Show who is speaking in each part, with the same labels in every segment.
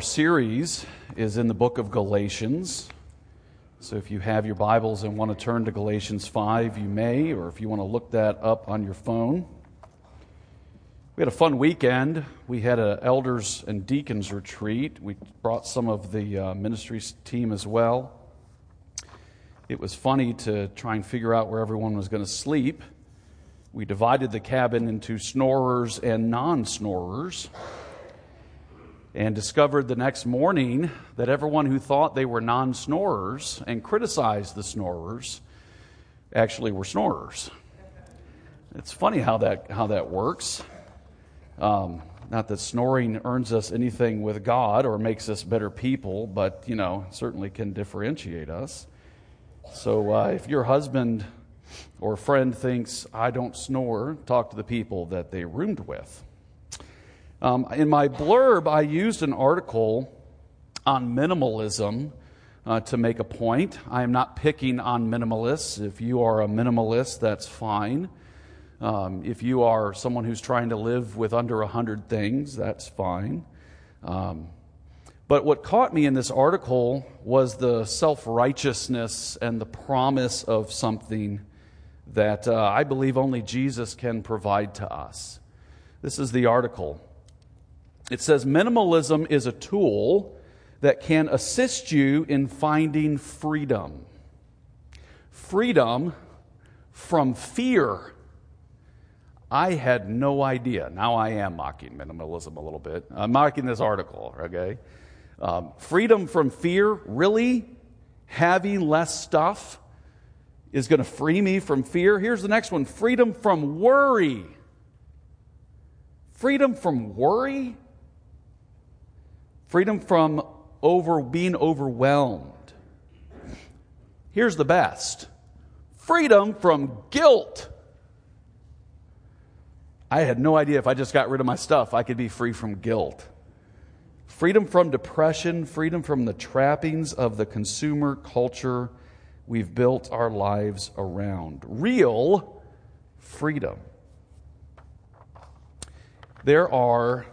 Speaker 1: series is in the book of Galatians. So if you have your Bibles and want to turn to Galatians 5, you may, or if you want to look that up on your phone. We had a fun weekend. We had an elders and deacons retreat. We brought some of the uh, ministries team as well. It was funny to try and figure out where everyone was going to sleep. We divided the cabin into snorers and non snorers and discovered the next morning that everyone who thought they were non snorers and criticized the snorers actually were snorers. It's funny how that, how that works. Um, not that snoring earns us anything with God or makes us better people, but, you know, certainly can differentiate us. So uh, if your husband or friend thinks, I don't snore, talk to the people that they roomed with. Um, in my blurb, I used an article on minimalism uh, to make a point. I am not picking on minimalists. If you are a minimalist, that's fine. Um, if you are someone who's trying to live with under 100 things, that's fine. Um, but what caught me in this article was the self righteousness and the promise of something that uh, I believe only Jesus can provide to us. This is the article. It says minimalism is a tool that can assist you in finding freedom. Freedom from fear. I had no idea. Now I am mocking minimalism a little bit. I'm mocking this article, okay? Um, freedom from fear, really? Having less stuff is going to free me from fear? Here's the next one freedom from worry. Freedom from worry? Freedom from over being overwhelmed. Here's the best freedom from guilt. I had no idea if I just got rid of my stuff, I could be free from guilt. Freedom from depression, freedom from the trappings of the consumer culture we've built our lives around. Real freedom. There are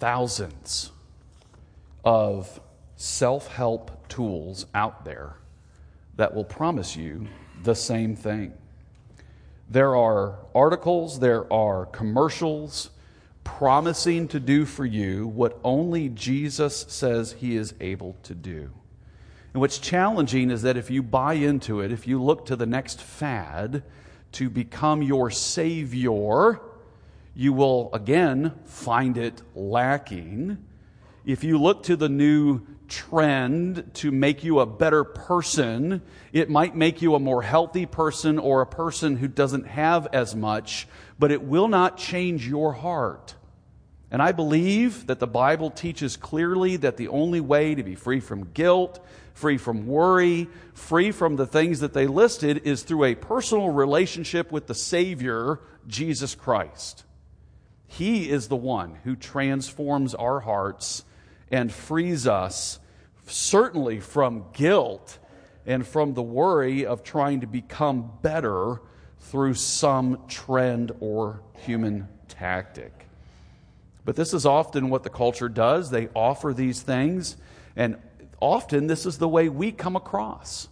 Speaker 1: thousands of self help tools out there that will promise you the same thing. There are articles, there are commercials promising to do for you what only Jesus says he is able to do. And what's challenging is that if you buy into it, if you look to the next fad to become your savior, you will again find it lacking. If you look to the new trend to make you a better person, it might make you a more healthy person or a person who doesn't have as much, but it will not change your heart. And I believe that the Bible teaches clearly that the only way to be free from guilt, free from worry, free from the things that they listed is through a personal relationship with the Savior, Jesus Christ. He is the one who transforms our hearts and frees us, certainly from guilt and from the worry of trying to become better through some trend or human tactic. But this is often what the culture does. They offer these things, and often this is the way we come across.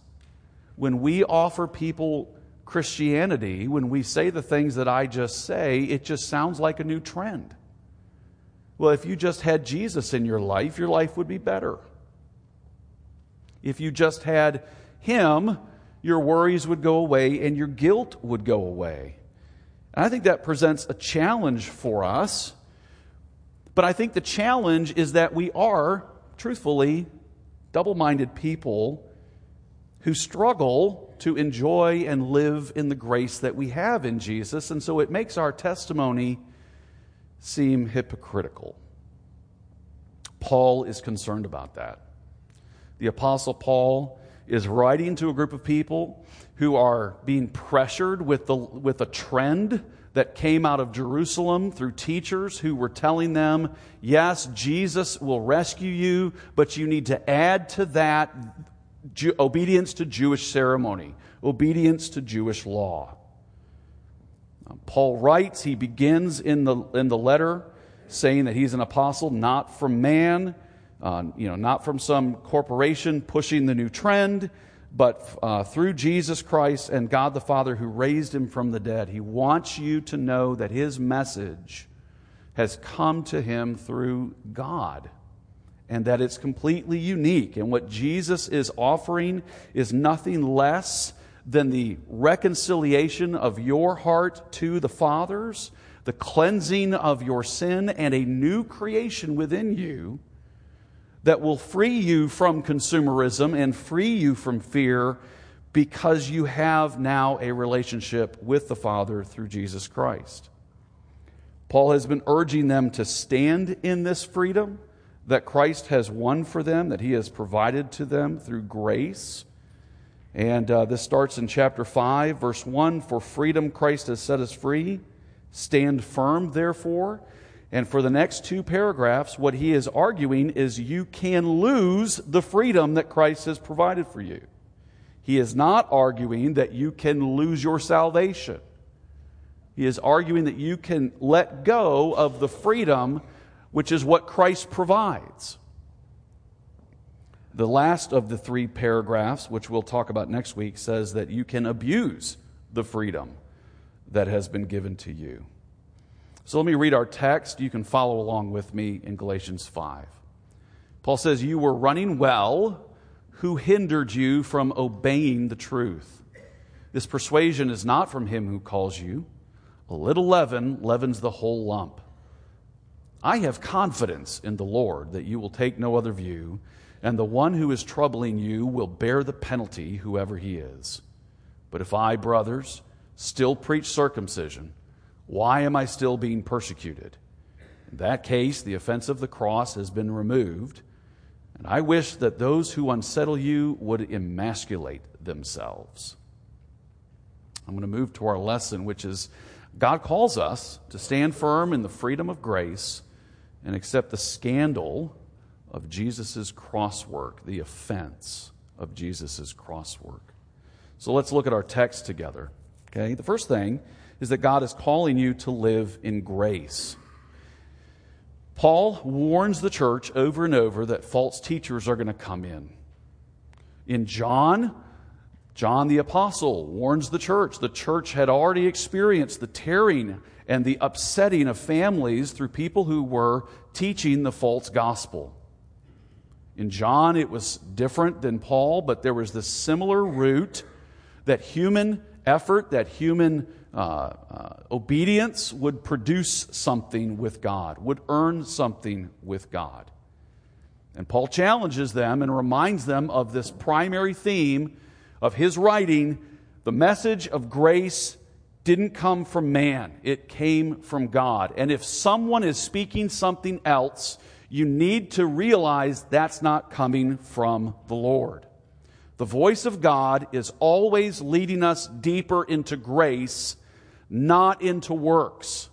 Speaker 1: When we offer people Christianity, when we say the things that I just say, it just sounds like a new trend. Well, if you just had Jesus in your life, your life would be better. If you just had Him, your worries would go away and your guilt would go away. And I think that presents a challenge for us. But I think the challenge is that we are, truthfully, double minded people who struggle to enjoy and live in the grace that we have in Jesus. And so it makes our testimony seem hypocritical. Paul is concerned about that. The Apostle Paul is writing to a group of people who are being pressured with, the, with a trend that came out of Jerusalem through teachers who were telling them, yes, Jesus will rescue you, but you need to add to that Ju- obedience to Jewish ceremony, obedience to Jewish law. Paul writes, he begins in the, in the letter saying that he's an apostle not from man, uh, you know, not from some corporation pushing the new trend, but uh, through Jesus Christ and God the Father who raised him from the dead. He wants you to know that his message has come to him through God and that it's completely unique. And what Jesus is offering is nothing less than the reconciliation of your heart to the Father's, the cleansing of your sin, and a new creation within you that will free you from consumerism and free you from fear because you have now a relationship with the Father through Jesus Christ. Paul has been urging them to stand in this freedom that Christ has won for them, that he has provided to them through grace. And uh, this starts in chapter 5, verse 1 For freedom Christ has set us free. Stand firm, therefore. And for the next two paragraphs, what he is arguing is you can lose the freedom that Christ has provided for you. He is not arguing that you can lose your salvation. He is arguing that you can let go of the freedom which is what Christ provides. The last of the three paragraphs, which we'll talk about next week, says that you can abuse the freedom that has been given to you. So let me read our text. You can follow along with me in Galatians 5. Paul says, You were running well. Who hindered you from obeying the truth? This persuasion is not from him who calls you. A little leaven leavens the whole lump. I have confidence in the Lord that you will take no other view, and the one who is troubling you will bear the penalty, whoever he is. But if I, brothers, still preach circumcision, why am I still being persecuted? In that case, the offense of the cross has been removed, and I wish that those who unsettle you would emasculate themselves. I'm going to move to our lesson, which is God calls us to stand firm in the freedom of grace and accept the scandal of Jesus' crosswork, the offense of Jesus' crosswork. So let's look at our text together. Okay? The first thing is that God is calling you to live in grace. Paul warns the church over and over that false teachers are going to come in. In John, John the Apostle warns the church. The church had already experienced the tearing and the upsetting of families through people who were teaching the false gospel. In John, it was different than Paul, but there was this similar root that human effort, that human uh, uh, obedience would produce something with God, would earn something with God. And Paul challenges them and reminds them of this primary theme of his writing the message of grace didn't come from man, it came from God. And if someone is speaking something else, you need to realize that's not coming from the Lord. The voice of God is always leading us deeper into grace, not into works.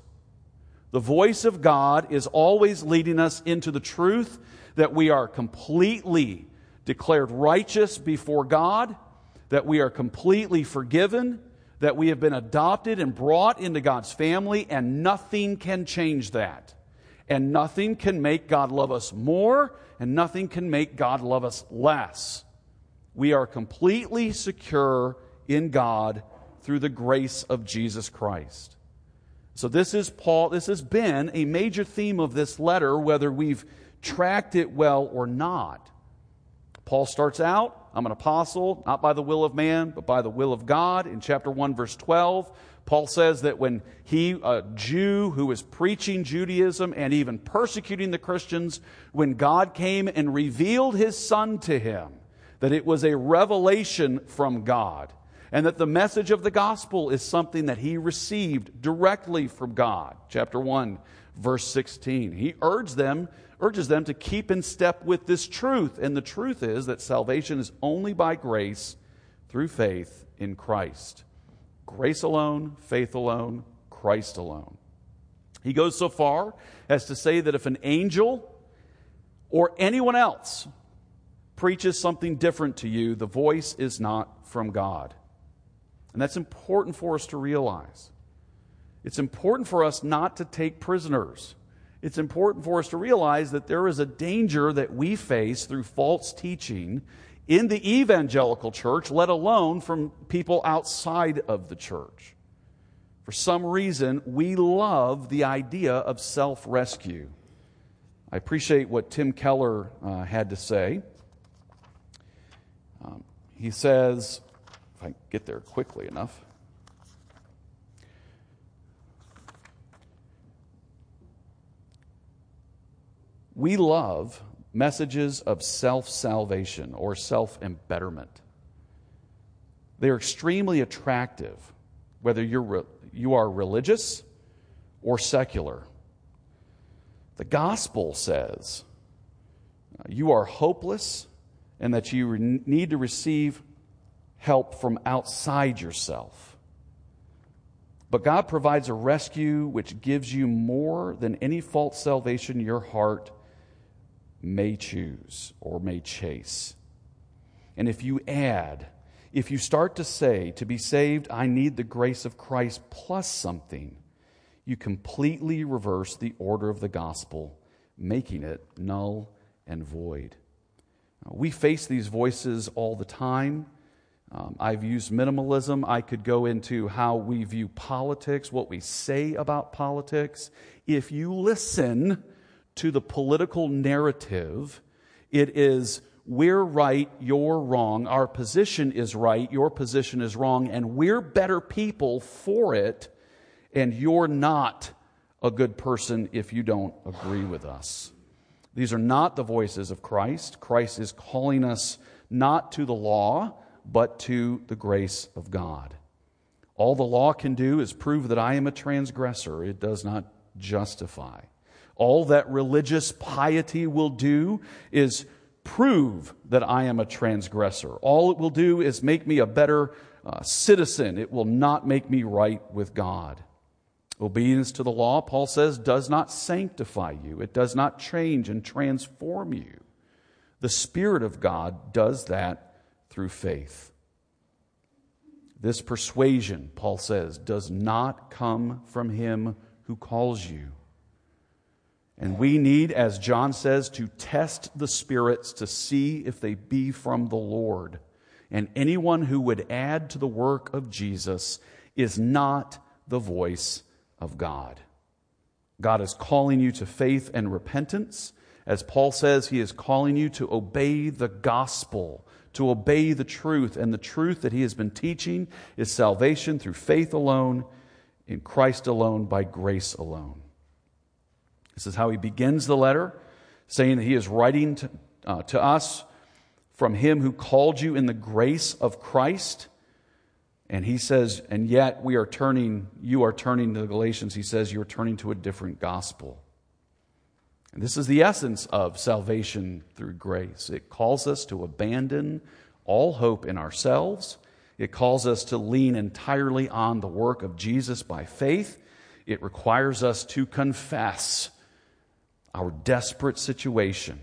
Speaker 1: The voice of God is always leading us into the truth that we are completely declared righteous before God, that we are completely forgiven, that we have been adopted and brought into God's family, and nothing can change that. And nothing can make God love us more, and nothing can make God love us less. We are completely secure in God through the grace of Jesus Christ. So this is Paul, this has been a major theme of this letter, whether we've tracked it well or not. Paul starts out, I'm an apostle, not by the will of man, but by the will of God. In chapter 1, verse 12, Paul says that when he, a Jew who was preaching Judaism and even persecuting the Christians, when God came and revealed his son to him, that it was a revelation from God, and that the message of the gospel is something that he received directly from God. Chapter 1, verse 16. He urged them, urges them to keep in step with this truth, and the truth is that salvation is only by grace through faith in Christ. Grace alone, faith alone, Christ alone. He goes so far as to say that if an angel or anyone else preaches something different to you, the voice is not from God. And that's important for us to realize. It's important for us not to take prisoners it's important for us to realize that there is a danger that we face through false teaching in the evangelical church, let alone from people outside of the church. For some reason, we love the idea of self rescue. I appreciate what Tim Keller uh, had to say. Um, he says, if I get there quickly enough. We love messages of self salvation or self embetterment. They're extremely attractive, whether you're, you are religious or secular. The gospel says you are hopeless and that you need to receive help from outside yourself. But God provides a rescue which gives you more than any false salvation your heart may choose or may chase. And if you add, if you start to say, to be saved, I need the grace of Christ plus something, you completely reverse the order of the gospel, making it null and void. We face these voices all the time. Um, I've used minimalism. I could go into how we view politics, what we say about politics. If you listen to the political narrative, it is we're right, you're wrong, our position is right, your position is wrong, and we're better people for it, and you're not a good person if you don't agree with us. These are not the voices of Christ. Christ is calling us not to the law, but to the grace of God. All the law can do is prove that I am a transgressor, it does not justify. All that religious piety will do is prove that I am a transgressor. All it will do is make me a better uh, citizen. It will not make me right with God. Obedience to the law, Paul says, does not sanctify you, it does not change and transform you. The Spirit of God does that through faith. This persuasion, Paul says, does not come from him who calls you. And we need, as John says, to test the spirits to see if they be from the Lord. And anyone who would add to the work of Jesus is not the voice of God. God is calling you to faith and repentance. As Paul says, he is calling you to obey the gospel, to obey the truth. And the truth that he has been teaching is salvation through faith alone, in Christ alone, by grace alone. This is how he begins the letter, saying that he is writing to, uh, to us from him who called you in the grace of Christ. And he says, and yet we are turning, you are turning to the Galatians, he says, you're turning to a different gospel. And this is the essence of salvation through grace. It calls us to abandon all hope in ourselves. It calls us to lean entirely on the work of Jesus by faith. It requires us to confess our desperate situation.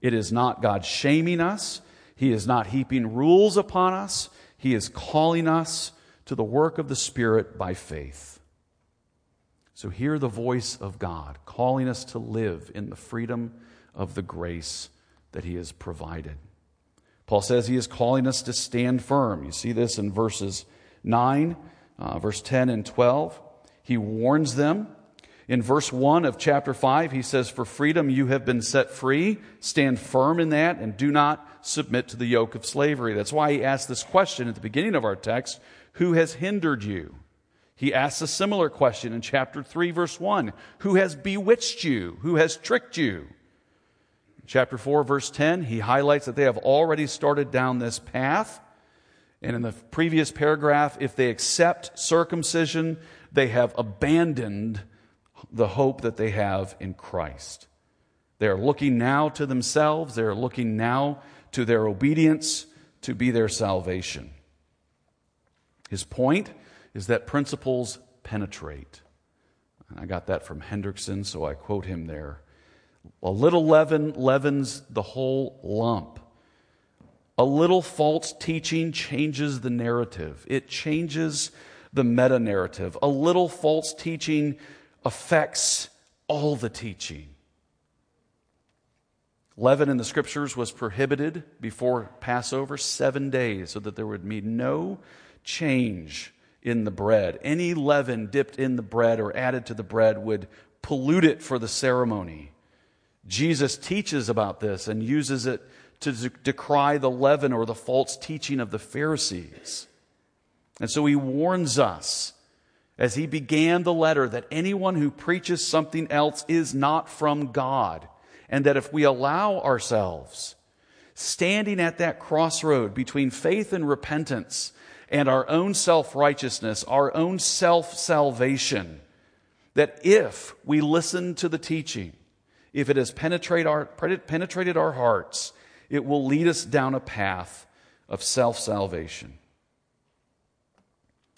Speaker 1: It is not God shaming us, He is not heaping rules upon us. He is calling us to the work of the Spirit by faith. So hear the voice of God calling us to live in the freedom of the grace that He has provided. Paul says He is calling us to stand firm. You see this in verses 9, uh, verse 10, and 12. He warns them in verse 1 of chapter 5, he says, For freedom you have been set free. Stand firm in that and do not submit to the yoke of slavery. That's why he asked this question at the beginning of our text Who has hindered you? He asks a similar question in chapter 3, verse 1 Who has bewitched you? Who has tricked you? chapter 4, verse 10, he highlights that they have already started down this path. And in the previous paragraph, if they accept circumcision, they have abandoned the hope that they have in Christ. They are looking now to themselves, they are looking now to their obedience to be their salvation. His point is that principles penetrate. And I got that from Hendriksen, so I quote him there. A little leaven leavens the whole lump. A little false teaching changes the narrative, it changes the meta narrative. A little false teaching affects all the teaching. Leaven in the scriptures was prohibited before Passover seven days so that there would be no change in the bread. Any leaven dipped in the bread or added to the bread would pollute it for the ceremony. Jesus teaches about this and uses it to decry the leaven or the false teaching of the Pharisees. And so he warns us as he began the letter that anyone who preaches something else is not from God. And that if we allow ourselves standing at that crossroad between faith and repentance and our own self righteousness, our own self salvation, that if we listen to the teaching, if it has penetrated our, penetrated our hearts, it will lead us down a path of self salvation.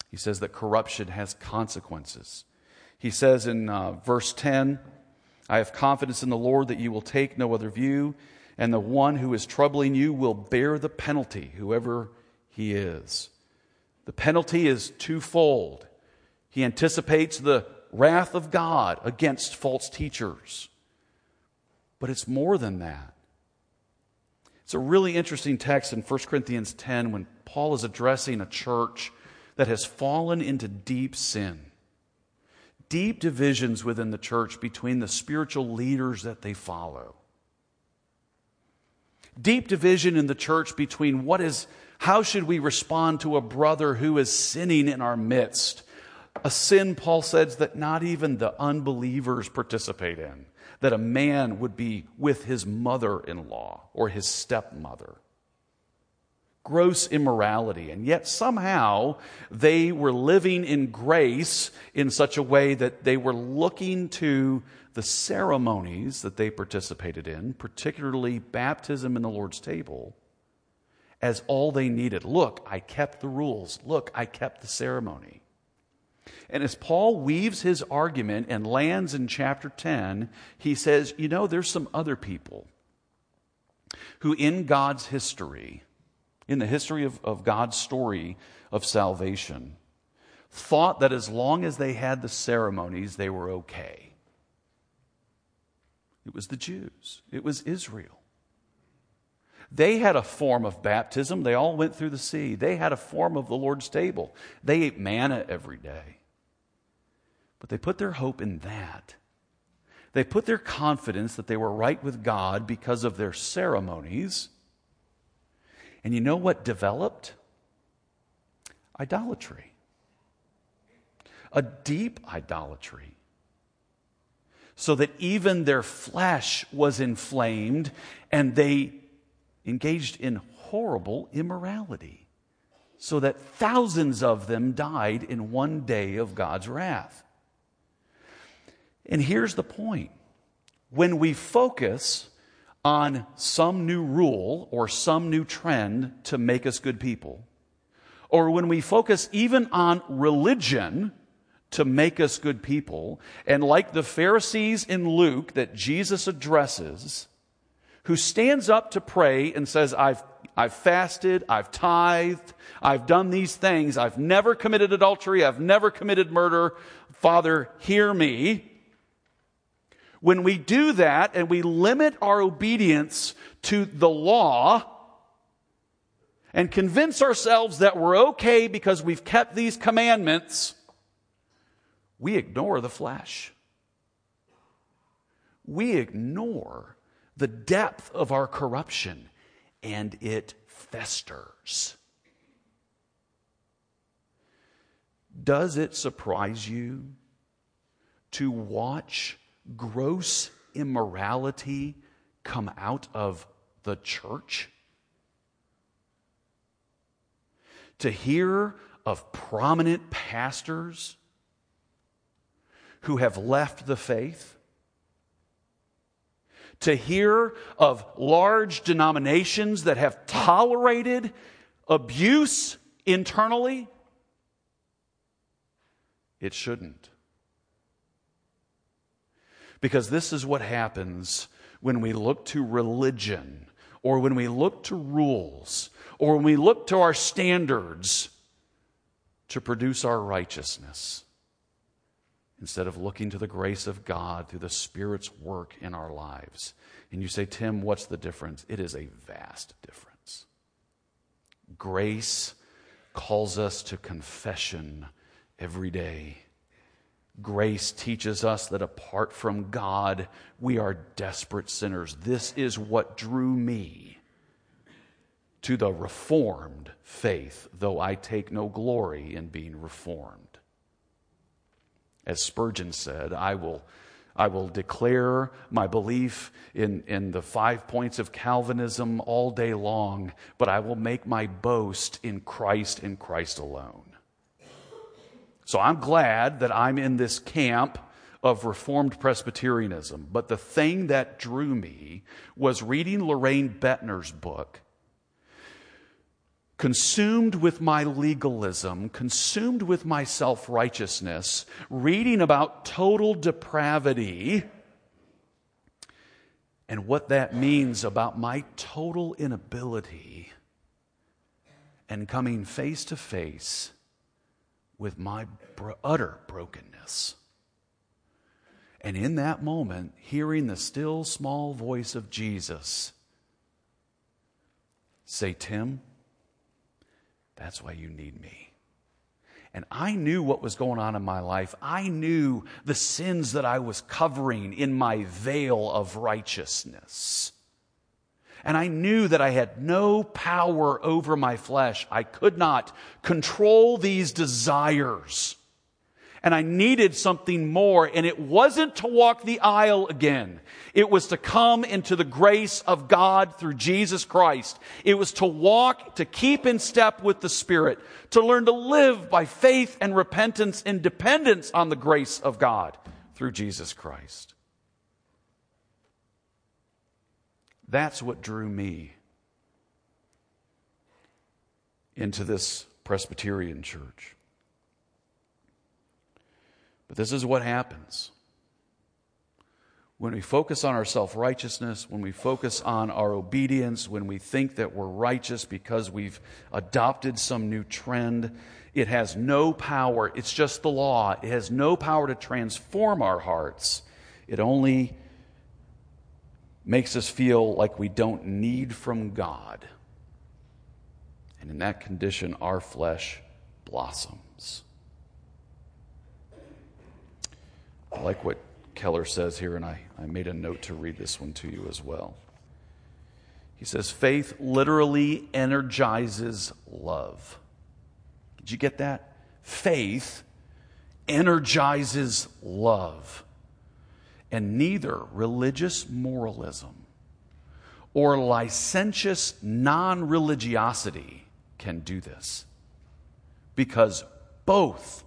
Speaker 1: He says that corruption has consequences. He says in uh, verse 10, I have confidence in the Lord that you will take no other view, and the one who is troubling you will bear the penalty, whoever he is. The penalty is twofold. He anticipates the wrath of God against false teachers. But it's more than that. It's a really interesting text in 1 Corinthians 10 when Paul is addressing a church that has fallen into deep sin. Deep divisions within the church between the spiritual leaders that they follow. Deep division in the church between what is, how should we respond to a brother who is sinning in our midst? A sin, Paul says, that not even the unbelievers participate in. That a man would be with his mother in law or his stepmother. Gross immorality. And yet somehow they were living in grace in such a way that they were looking to the ceremonies that they participated in, particularly baptism in the Lord's table, as all they needed. Look, I kept the rules. Look, I kept the ceremony. And as Paul weaves his argument and lands in chapter 10, he says, You know, there's some other people who, in God's history, in the history of, of God's story of salvation, thought that as long as they had the ceremonies, they were okay. It was the Jews, it was Israel. They had a form of baptism. They all went through the sea. They had a form of the Lord's table. They ate manna every day. But they put their hope in that. They put their confidence that they were right with God because of their ceremonies. And you know what developed? Idolatry. A deep idolatry. So that even their flesh was inflamed and they engaged in horrible immorality. So that thousands of them died in one day of God's wrath. And here's the point when we focus on some new rule or some new trend to make us good people, or when we focus even on religion to make us good people, and like the Pharisees in Luke that Jesus addresses, who stands up to pray and says, I've, I've fasted, I've tithed, I've done these things, I've never committed adultery, I've never committed murder. Father, hear me. When we do that and we limit our obedience to the law and convince ourselves that we're okay because we've kept these commandments, we ignore the flesh. We ignore the depth of our corruption and it festers. Does it surprise you to watch gross immorality come out of the church? To hear of prominent pastors who have left the faith? To hear of large denominations that have tolerated abuse internally? It shouldn't. Because this is what happens when we look to religion or when we look to rules or when we look to our standards to produce our righteousness. instead of looking to the grace of God through the Spirit's work in our lives. And you say, Tim, what's the difference? It is a vast difference. Grace calls us to confession every day. Grace teaches us that apart from God, we are desperate sinners. This is what drew me to the reformed faith, though I take no glory in being reformed. As Spurgeon said, I will, I will declare my belief in, in the five points of Calvinism all day long, but I will make my boast in Christ and Christ alone. So I'm glad that I'm in this camp of Reformed Presbyterianism. But the thing that drew me was reading Lorraine Boettner's book, consumed with my legalism, consumed with my self righteousness, reading about total depravity and what that means about my total inability, and coming face to face with my bro- utter brokenness. And in that moment, hearing the still small voice of Jesus say, Tim, that's why you need me. And I knew what was going on in my life. I knew the sins that I was covering in my veil of righteousness. And I knew that I had no power over my flesh. I could not control these desires and I needed something more. And it wasn't to walk the aisle again. It was to come into the grace of God through Jesus Christ. It was to walk, to keep in step with the Spirit, to learn to live by faith and repentance and dependence on the grace of God through Jesus Christ. That's what drew me into this Presbyterian church. But this is what happens. When we focus on our self righteousness, when we focus on our obedience, when we think that we're righteous because we've adopted some new trend, it has no power. It's just the law. It has no power to transform our hearts. It only makes us feel like we don't need from God. And in that condition, our flesh blossoms. I like what Keller says here, and I, I made a note to read this one to you as well. He says, faith literally energizes love. Did you get that? Faith energizes love. And neither religious moralism or licentious non religiosity can do this because both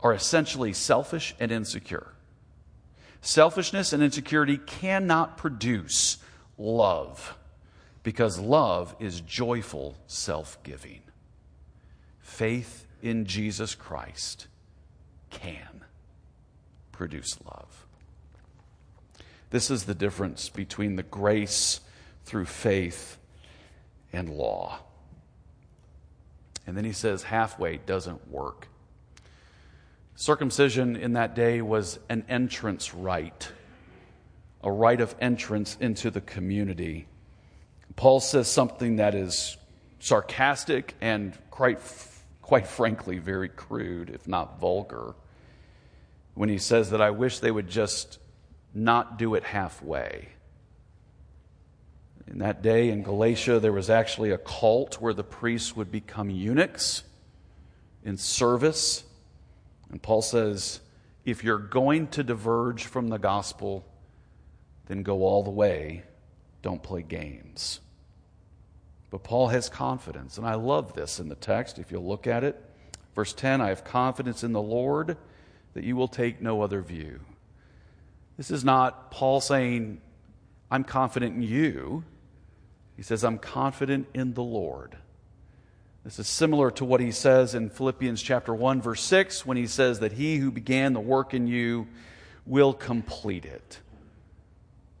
Speaker 1: are essentially selfish and insecure. Selfishness and insecurity cannot produce love because love is joyful self giving. Faith in Jesus Christ can produce love. This is the difference between the grace through faith and law. And then he says halfway doesn't work. Circumcision in that day was an entrance rite, a rite of entrance into the community. Paul says something that is sarcastic and quite, quite frankly very crude, if not vulgar, when he says that I wish they would just not do it halfway. In that day in Galatia, there was actually a cult where the priests would become eunuchs in service and Paul says, if you're going to diverge from the gospel, then go all the way. Don't play games. But Paul has confidence, and I love this in the text if you'll look at it. Verse 10 I have confidence in the Lord that you will take no other view. This is not Paul saying, I'm confident in you. He says, I'm confident in the Lord. This is similar to what he says in Philippians chapter 1 verse 6 when he says that he who began the work in you will complete it.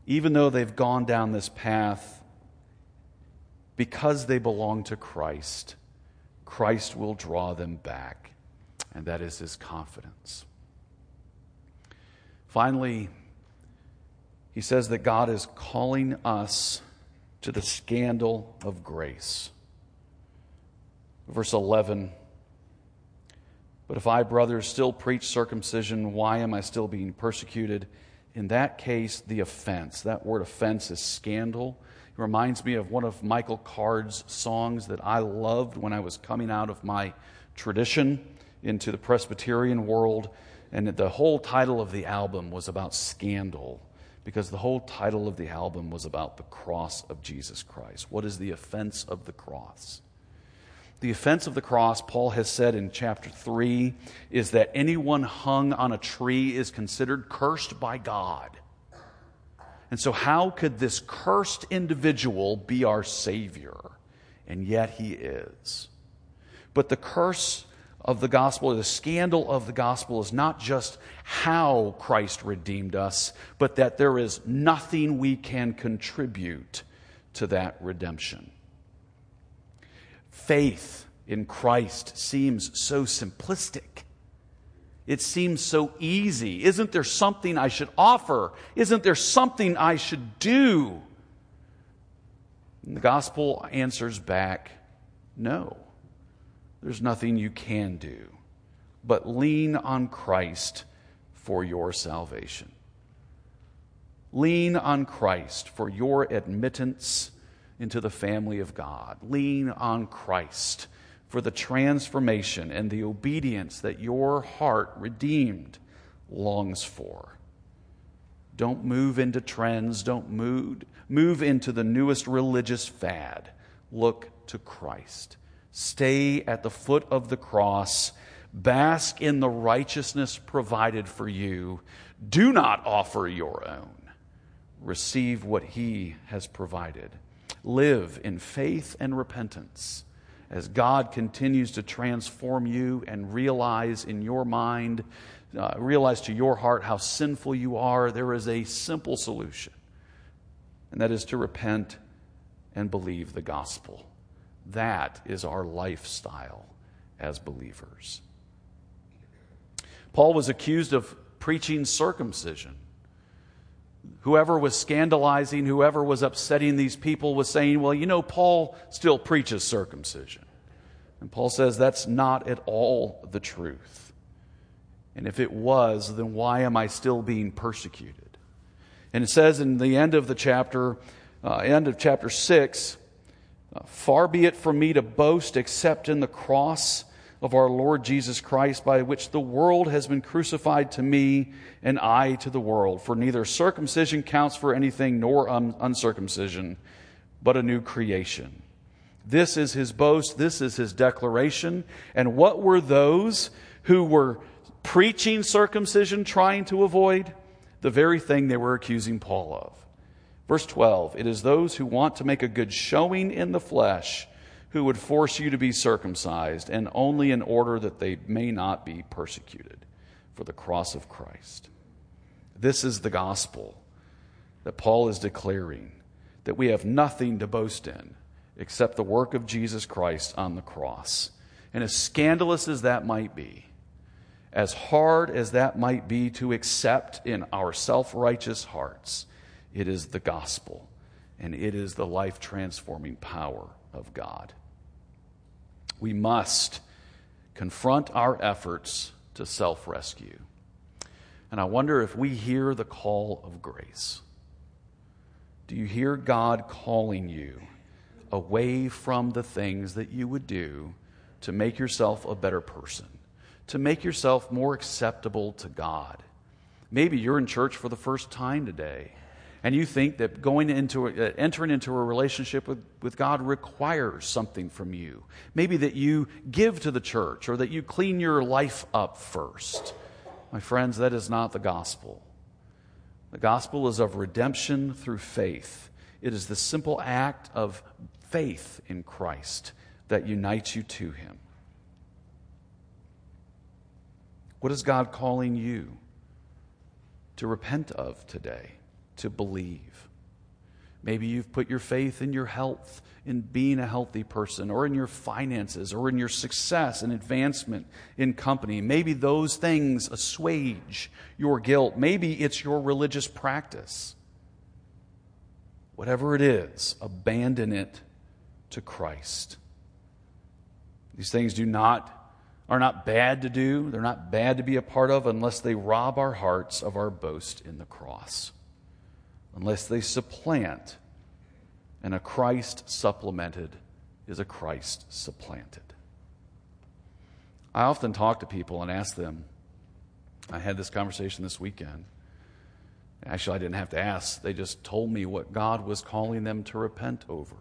Speaker 1: Even though they've gone down this path because they belong to Christ, Christ will draw them back. And that is his confidence. Finally, he says that God is calling us to the scandal of grace. Verse 11 But if I, brothers, still preach circumcision, why am I still being persecuted? In that case, the offense, that word offense is scandal. It reminds me of one of Michael Card's songs that I loved when I was coming out of my tradition into the Presbyterian world. And the whole title of the album was about scandal because the whole title of the album was about the cross of Jesus Christ. What is the offense of the cross? The offense of the cross, Paul has said in chapter 3, is that anyone hung on a tree is considered cursed by God. And so, how could this cursed individual be our Savior? And yet he is. But the curse of the gospel, the scandal of the gospel, is not just how Christ redeemed us, but that there is nothing we can contribute to that redemption. Faith in Christ seems so simplistic. It seems so easy. Isn't there something I should offer? Isn't there something I should do? And the gospel answers back no. There's nothing you can do but lean on Christ for your salvation. Lean on Christ for your admittance into the family of God. Lean on Christ for the transformation and the obedience that your heart redeemed longs for. Don't move into trends, don't move, move into the newest religious fad. Look to Christ. Stay at the foot of the cross. Bask in the righteousness provided for you. Do not offer your own. Receive what He has provided. Live in faith and repentance as God continues to transform you and realize in your mind, uh, realize to your heart how sinful you are. There is a simple solution, and that is to repent and believe the gospel. That is our lifestyle as believers. Paul was accused of preaching circumcision. Whoever was scandalizing, whoever was upsetting these people was saying, well, you know, Paul still preaches circumcision. And Paul says that's not at all the truth. And if it was, then why am I still being persecuted? And it says in the end of the chapter, uh, end of chapter 6, Uh, far be it from me to boast except in the cross of our Lord Jesus Christ, by which the world has been crucified to me and I to the world. For neither circumcision counts for anything nor uncircumcision, but a new creation. This is his boast, this is his declaration. And what were those who were preaching circumcision trying to avoid? The very thing they were accusing Paul of. Verse 12 It is those who want to make a good showing in the flesh who would force you to be circumcised, and only in order that they may not be persecuted for the cross of Christ. This is the gospel that Paul is declaring that we have nothing to boast in except the work of Jesus Christ on the cross. And as scandalous as that might be, as hard as that might be to accept in our self righteous hearts, it is the gospel, and it is the life transforming power of God. We must confront our efforts to self rescue. And I wonder if we hear the call of grace. Do you hear God calling you away from the things that you would do to make yourself a better person, to make yourself more acceptable to God? Maybe you're in church for the first time today and you think that going into uh, entering into a relationship with, with God requires something from you. Maybe that you give to the church or that you clean your life up first. My friends, that is not the gospel. The gospel is of redemption through faith. It is the simple act of faith in Christ that unites you to Him. What is God calling you to repent of today? To believe. Maybe you've put your faith in your health, in being a healthy person, or in your finances, or in your success and advancement in company. Maybe those things assuage your guilt. Maybe it's your religious practice. Whatever it is, abandon it to Christ. These things do not are not bad to do, they're not bad to be a part of unless they rob our hearts of our boast in the cross. Unless they supplant, and a Christ supplemented is a Christ supplanted. I often talk to people and ask them, I had this conversation this weekend. Actually, I didn't have to ask, they just told me what God was calling them to repent over.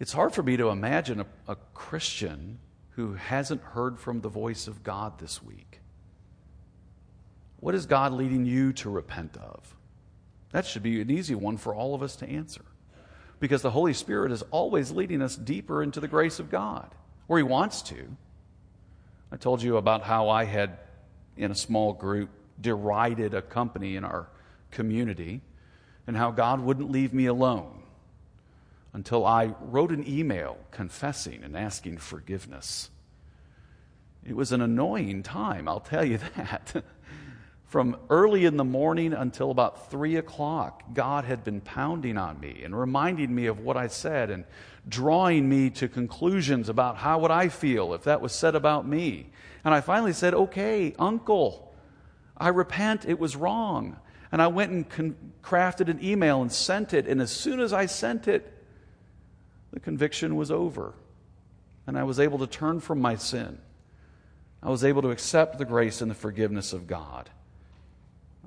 Speaker 1: It's hard for me to imagine a, a Christian who hasn't heard from the voice of God this week. What is God leading you to repent of? That should be an easy one for all of us to answer. Because the Holy Spirit is always leading us deeper into the grace of God, where He wants to. I told you about how I had, in a small group, derided a company in our community and how God wouldn't leave me alone until I wrote an email confessing and asking forgiveness. It was an annoying time, I'll tell you that. From early in the morning until about three o'clock, God had been pounding on me and reminding me of what I said and drawing me to conclusions about how would I feel if that was said about me. And I finally said, Okay, uncle, I repent, it was wrong. And I went and con- crafted an email and sent it. And as soon as I sent it, the conviction was over. And I was able to turn from my sin. I was able to accept the grace and the forgiveness of God.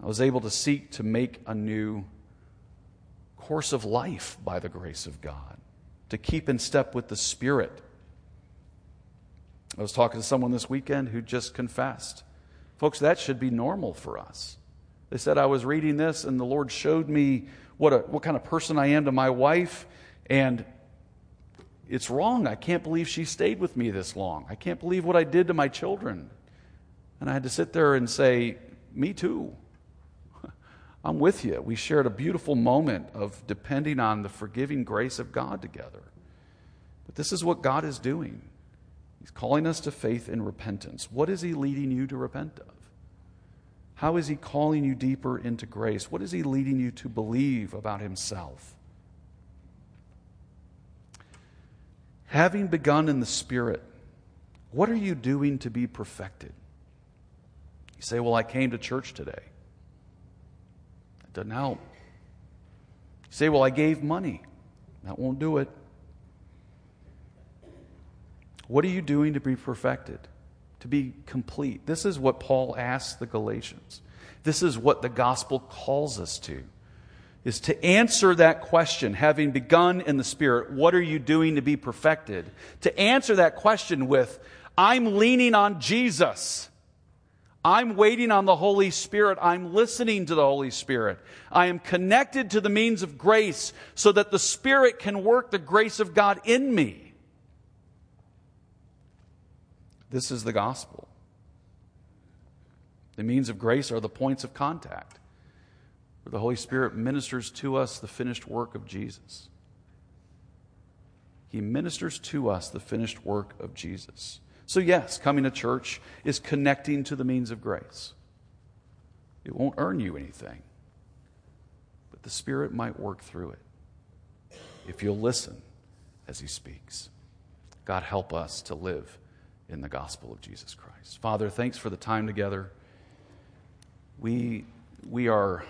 Speaker 1: I was able to seek to make a new course of life by the grace of God, to keep in step with the Spirit. I was talking to someone this weekend who just confessed. Folks, that should be normal for us. They said, I was reading this, and the Lord showed me what, a, what kind of person I am to my wife, and it's wrong. I can't believe she stayed with me this long. I can't believe what I did to my children. And I had to sit there and say, Me too. I'm with you. We shared a beautiful moment of depending on the forgiving grace of God together. But this is what God is doing. He's calling us to faith and repentance. What is He leading you to repent of? How is He calling you deeper into grace? What is He leading you to believe about Himself? Having begun in the Spirit, what are you doing to be perfected? You say, Well, I came to church today. Doesn't help. You say, Well, I gave money. That won't do it. What are you doing to be perfected? To be complete? This is what Paul asks the Galatians. This is what the gospel calls us to is to answer that question, having begun in the Spirit, what are you doing to be perfected? To answer that question with, I'm leaning on Jesus. I'm waiting on the Holy Spirit. I'm listening to the Holy Spirit. I am connected to the means of grace so that the Spirit can work the grace of God in me. This is the gospel. The means of grace are the points of contact where the Holy Spirit ministers to us the finished work of Jesus. He ministers to us the finished work of Jesus. So, yes, coming to church is connecting to the means of grace. It won't earn you anything, but the Spirit might work through it if you'll listen as He speaks. God, help us to live in the gospel of Jesus Christ. Father, thanks for the time together. We, we are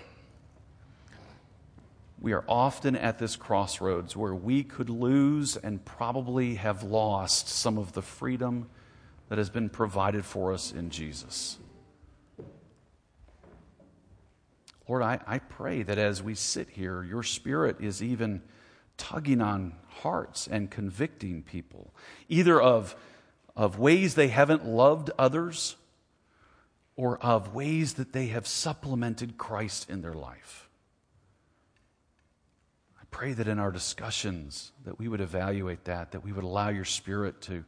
Speaker 1: we are often at this crossroads where we could lose and probably have lost some of the freedom that has been provided for us in Jesus. Lord, I, I pray that as we sit here, your Spirit is even tugging on hearts and convicting people, either of, of ways they haven't loved others or of ways that they have supplemented Christ in their life I pray that in our discussions that we would evaluate that, that we would allow your spirit to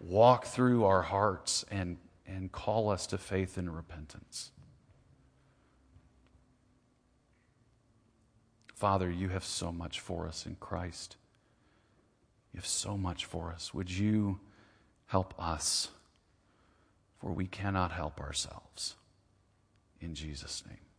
Speaker 1: walk through our hearts and, and call us to faith and repentance. Father, you have so much for us in Christ. You have so much for us. Would you help us? For we cannot help ourselves. In Jesus' name.